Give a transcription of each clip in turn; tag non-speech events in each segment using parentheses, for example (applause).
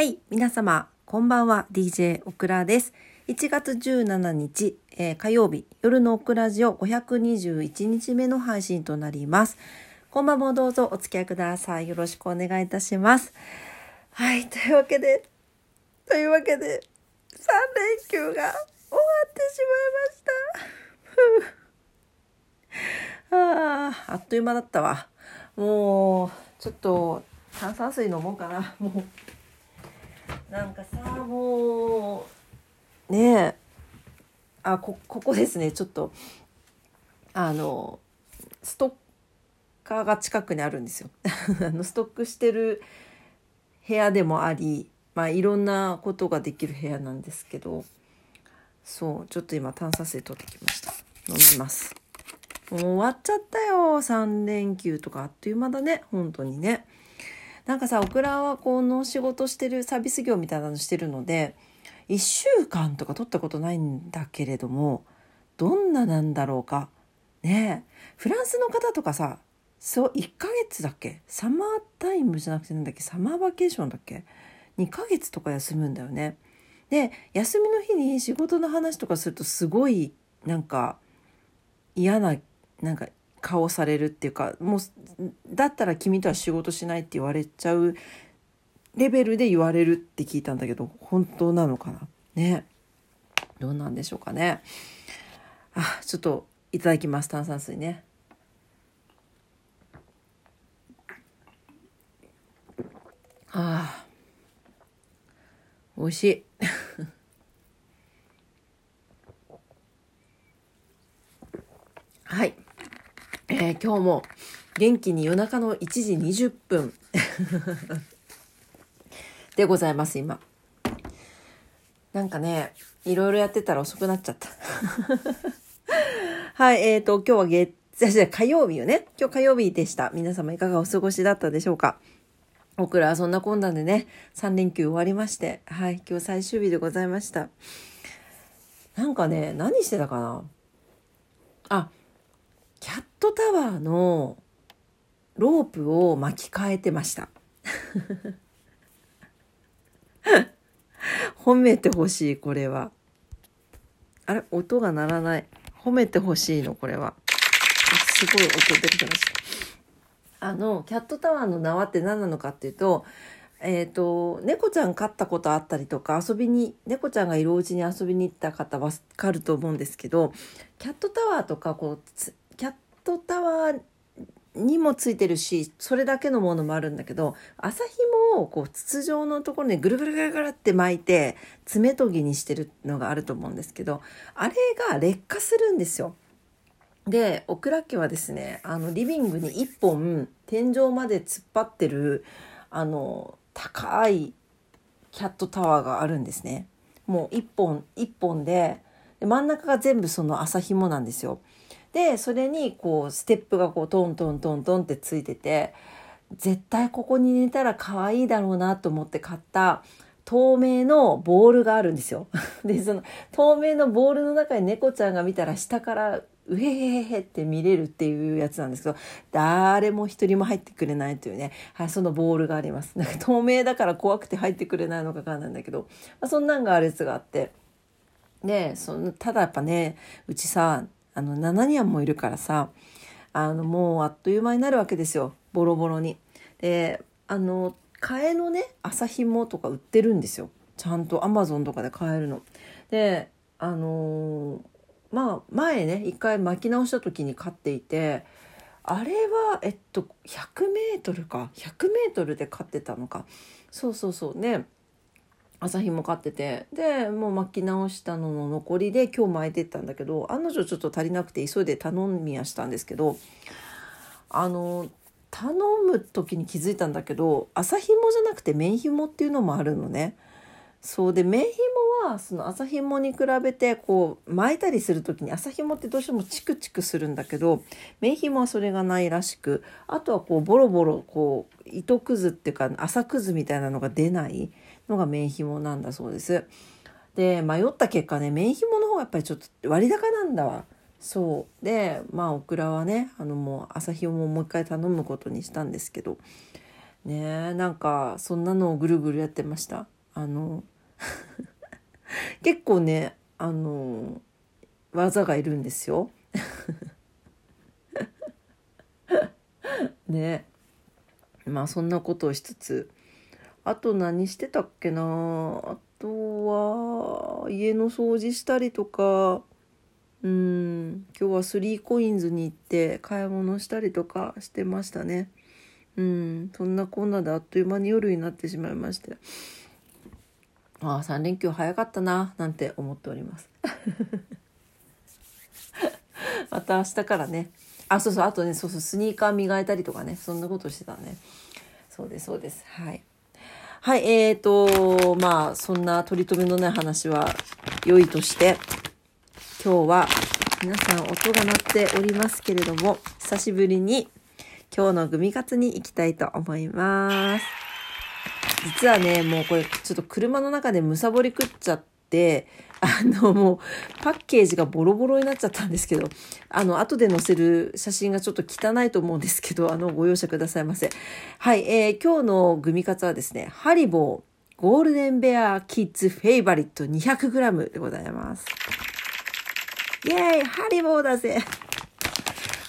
はい、皆様、こんばんは、DJ オクラです。1月17日、えー火曜日、夜のオクラジオ521日目の配信となります。こんばんもどうぞお付き合いください。よろしくお願いいたします。はい、というわけで、というわけで、3連休が終わってしまいました。ふうああ、あっという間だったわ。もう、ちょっと、炭酸水飲もうかな。もう。なんかさもうねえ。あこここですねちょっと。あのストッカーが近くにあるんですよ。(laughs) あのストックしてる部屋でもありまあいろんなことができる部屋なんですけど。そうちょっと今炭酸水取ってきました。飲みます。もう終わっちゃったよ。3連休とかあっという間だね。本当にね。なんかさオクラはこの仕事してるサービス業みたいなのしてるので1週間とか取ったことないんだけれどもどんななんだろうか。ねえ。フランスの方とかさそう1ヶ月だっけ？サマータイムじゃなくてなんだっけ？サマーバケーションだっけ？2ヶ月とか休むんだよね。で休みの日に仕事の話とかするとすごいなんか嫌ななんか顔されるっていうかもうだったら君とは仕事しないって言われちゃうレベルで言われるって聞いたんだけど本当なのかな？ね。どうなんでしょうかね。あちょっといただきます。炭酸水ね。あ美味しい。(laughs) はい。えー今日も元気に夜中の1時20分。(laughs) でございます今。なんかねいろいろやってたら遅くなっちゃった。(laughs) はいえーと今日は月じゃ火曜日よね。今日火曜日でした。皆様いかがお過ごしだったでしょうか？僕らはそんなこんなでね3連休終わりまして。はい今日最終日でございました。なんかね何してたかな？あキャットタワーのロープを巻き替えてました。(laughs) 褒めてほしい、これは。あれ音が鳴らない。褒めてほしいの、これは。あすごい音出てきました。あの、キャットタワーの縄って何なのかっていうと、えっ、と、猫ちゃん飼ったことあったりとか、遊びに、猫ちゃんがいるお家に遊びに行った方はわかると思うんですけど、キャットタワーとか、こう、キャットタワーにもついてるし、それだけのものもあるんだけど、麻紐をこう筒状のところにぐるぐるぐるぐるって巻いて、爪研ぎにしてるのがあると思うんですけど、あれが劣化するんですよ。で、オクラ家はですね、あの、リビングに一本天井まで突っ張ってる、あの、高いキャットタワーがあるんですね。もう一本、一本で、で真ん中が全部その麻紐なんですよ。で、それにこう、ステップがこう、トントントントンってついてて、絶対ここに寝たら可愛いだろうなと思って買った透明のボールがあるんですよ。(laughs) で、その透明のボールの中に猫ちゃんが見たら下からうへへへって見れるっていうやつなんですけど、誰も一人も入ってくれないというね、はい、そのボールがあります。なんか透明だから怖くて入ってくれないのかわかんないんだけど、まあ、そんなんがあるやつがあって、で、その、ただやっぱね、うちさ、あの、7人もいるからさ、あの、もうあっという間になるわけですよ。ボロボロに。で、あの、替えのね、麻紐とか売ってるんですよ。ちゃんとアマゾンとかで買えるの。で、あのーまあ、前ね、一回巻き直した時に買っていて、あれは、えっと、100メートルか。100メートルで買ってたのか。そうそうそう。ね。朝日も買っててでもう巻き直したのの残りで今日巻いてったんだけど案の定ちょっと足りなくて急いで頼みはしたんですけどあの頼む時に気づいたんだけど朝紐じゃなくて綿紐っていうのもあるのね。そうで綿紐はその朝紐に比べてこう巻いたりする時に朝紐ってどうしてもチクチクするんだけど綿紐はそれがないらしくあとはこうボロボロこう糸くずっていうか朝くずみたいなのが出ないのが綿紐なんだそうです。で迷った結果ね綿紐の方がやっぱりちょっと割高なんだわ。そう。でまあオクラはねあのもう朝紐ももう一回頼むことにしたんですけど。ねなんかそんなのをぐるぐるやってました。あの (laughs) 結構ねあの技がいるんですよ。(laughs) ね。まあそんなことをしつつあと何してたっけな。あとは家の掃除したりとか。うん。今日は 3COINS に行って買い物したりとかしてましたね。うん。そんなこんなであっという間に夜になってしまいまして。ああ3連休早かったな。なんて思っております。(laughs) また明日からね。あそうそう。あとねそうそう。スニーカー磨いたりとかね。そんなことしてたね。そうですそうです。はい。はいえーとまあそんな取り留めのない話は良いとして今日は皆さん音が鳴っておりますけれども久しぶりに今日のグミカツに行きたいと思います。実はねもうこれちょっと車の中でむさぼり食っちゃってあの、もう、パッケージがボロボロになっちゃったんですけど、あの、後で載せる写真がちょっと汚いと思うんですけど、あの、ご容赦くださいませ。はい、えー、今日のグミカツはですね、ハリボー、ゴールデンベアキッズフェイバリット 200g でございます。イェーイハリボーだぜ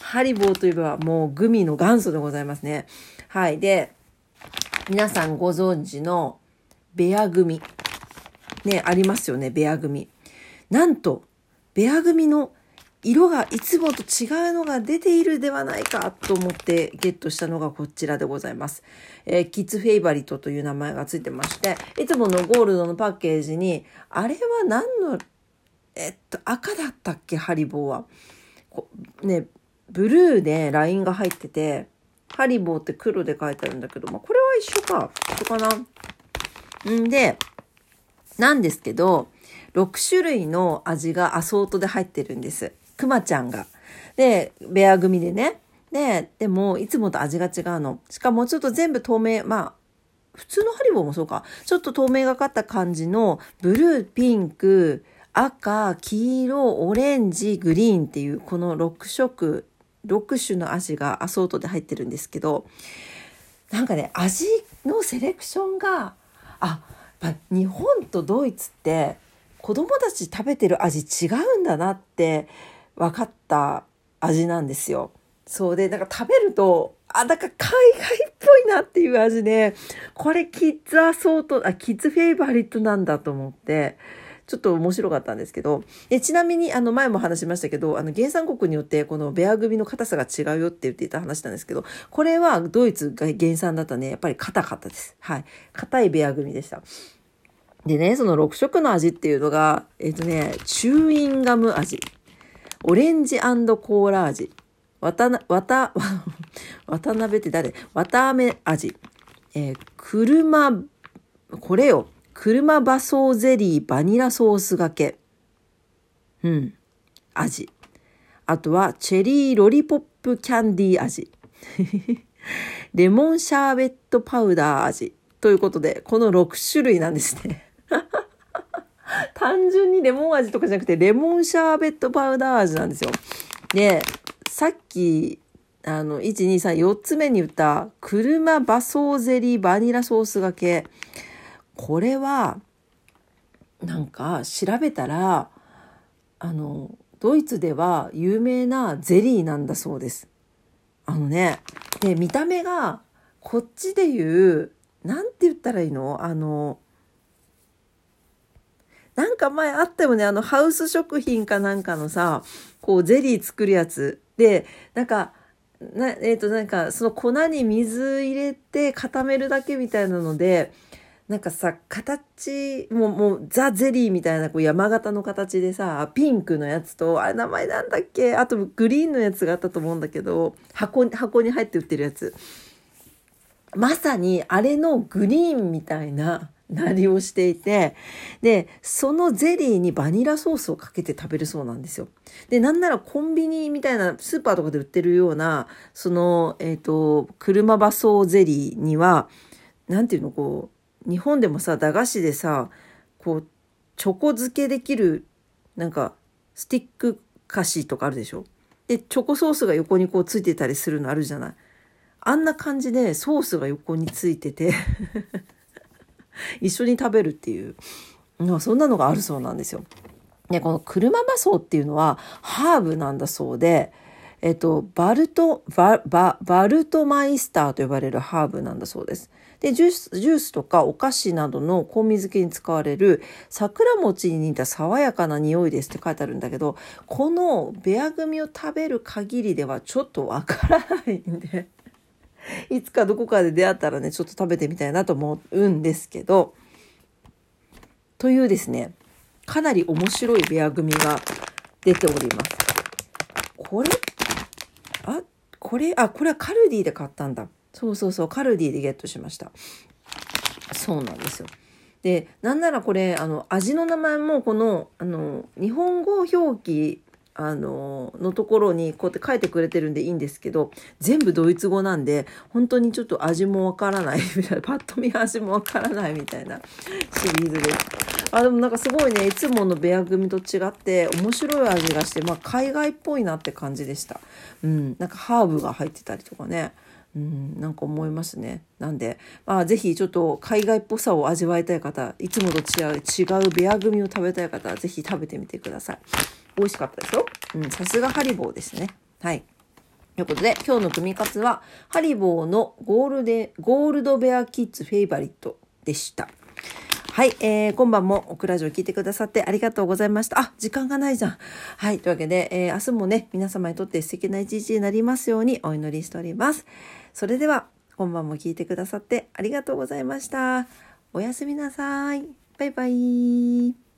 ハリボーといえばもうグミの元祖でございますね。はい。で、皆さんご存知のベアグミ。ね、ありますよね、ベア組。なんと、ベア組の色がいつもと違うのが出ているではないかと思ってゲットしたのがこちらでございます。えー、キッズフェイバリットという名前がついてまして、いつものゴールドのパッケージに、あれは何の、えっと、赤だったっけ、ハリボーは。こね、ブルーでラインが入ってて、ハリボーって黒で書いてあるんだけど、まあ、これは一緒か。一緒かな。んで、なんですけど、6種類の味がアソートで入ってるんです。くまちゃんが。で、ベア組でね。で、でも、いつもと味が違うの。しかもちょっと全部透明、まあ、普通のハリボーもそうか。ちょっと透明がかった感じの、ブルー、ピンク、赤、黄色、オレンジ、グリーンっていう、この6色、6種の味がアソートで入ってるんですけど、なんかね、味のセレクションが、あ、ぱ日本とドイツって子供たち食べてる味違うんだなって分かった味なんですよ。そうで、なんか食べると、あ、なんか海外っぽいなっていう味で、これキッズアソート、あ、キッズフェイバリットなんだと思って、ちょっと面白かったんですけど、でちなみにあの前も話しましたけど、あの原産国によってこのベア組の硬さが違うよって言っていた話なんですけど、これはドイツが原産だったね、やっぱり硬かったです。はい。硬いベア組でした。でね、その6色の味っていうのが、えっ、とね、チューインガム味、オレンジコーラ味、わたな、わた、(laughs) 渡辺って誰？綿あめ味、えー、車、これよ、車馬ソーゼリーバニラソースがけ。うん。味。あとは、チェリーロリポップキャンディー味。(laughs) レモンシャーベットパウダー味。ということで、この6種類なんですね。(laughs) 単純にレモン味とかじゃなくて、レモンシャーベットパウダー味なんですよ。で、さっき、あの、1、2、3、4つ目に言った、車馬ソーゼリーバニラソースがけ。これはなんか調べたらあのドイツでは有名なゼリーなんだそうです。あのねで見た目がこっちで言う何て言ったらいいの？あのなんか前あったよねあのハウス食品かなんかのさこうゼリー作るやつでなんかなえっ、ー、となんかその粉に水入れて固めるだけみたいなのでなんかさ、形、もう、もう、ザ・ゼリーみたいな、こう、山形の形でさ、ピンクのやつと、あれ、名前なんだっけ？あと、グリーンのやつがあったと思うんだけど、箱、箱に入って売ってるやつ。まさに、あれのグリーンみたいな、なりをしていて、で、そのゼリーにバニラソースをかけて食べるそうなんですよ。で、なんならコンビニみたいな、スーパーとかで売ってるような、その、えっ、ー、と、車馬ソーゼリーには、なんていうの、こう、日本でもさ駄菓子でさこうチョコ漬けできるなんかスティック菓子とかあるでしょ？でチョコソースが横にこうついてたりするのあるじゃない？あんな感じでソースが横についてて (laughs) 一緒に食べるっていう、そんなのがあるそうなんですよ。で、この車馬草っていうのはハーブなんだそうで、えっと、バルト、バババルトマイスターと呼ばれるハーブなんだそうです。で、ジュース、ジュースとかお菓子などの香味漬けに使われる桜餅に似た爽やかな匂いですって書いてあるんだけど、このベア組を食べる限りではちょっとわからないんで (laughs) いつかどこかで出会ったらね、ちょっと食べてみたいなと思うんですけど、というですね、かなり面白いベア組が出ております。これ、あ、これ、あ、これはカルディで買ったんだ。そうそうそう、カルディでゲットしました。そうなんですよ。で、なんならこれ、あの、味の名前もこの、あの、日本語表記あの、のところにこうやって書いてくれてるんでいいんですけど、全部ドイツ語なんで、本当にちょっと味もわからないみたいな、(laughs) パッと見味もわからないみたいなシリーズです。あ、でもなんかすごいね、いつものベア組と違って面白い味がして、まあ海外っぽいなって感じでした。うん、なんかハーブが入ってたりとかね。うん、なんか思いますね。なんで、まあ、ぜひちょっと海外っぽさを味わいたい方、いつもと違う違うベア組を食べたい方は、ぜひ食べてみてください。美味しかったですよ。うん、さすがハリボーですね。はい。ということで、今日の組み活は、ハリボーのゴールデ、ゴールドベアキッズフェイバリットでした。はい、えー、今晩もオクラジオ聞いてくださってありがとうございました。あ、時間がないじゃん。はい、というわけで、えー、明日もね、皆様にとって素敵な一日になりますようにお祈りしております。それでは、今晩も聞いてくださってありがとうございました。おやすみなさい。バイバイ。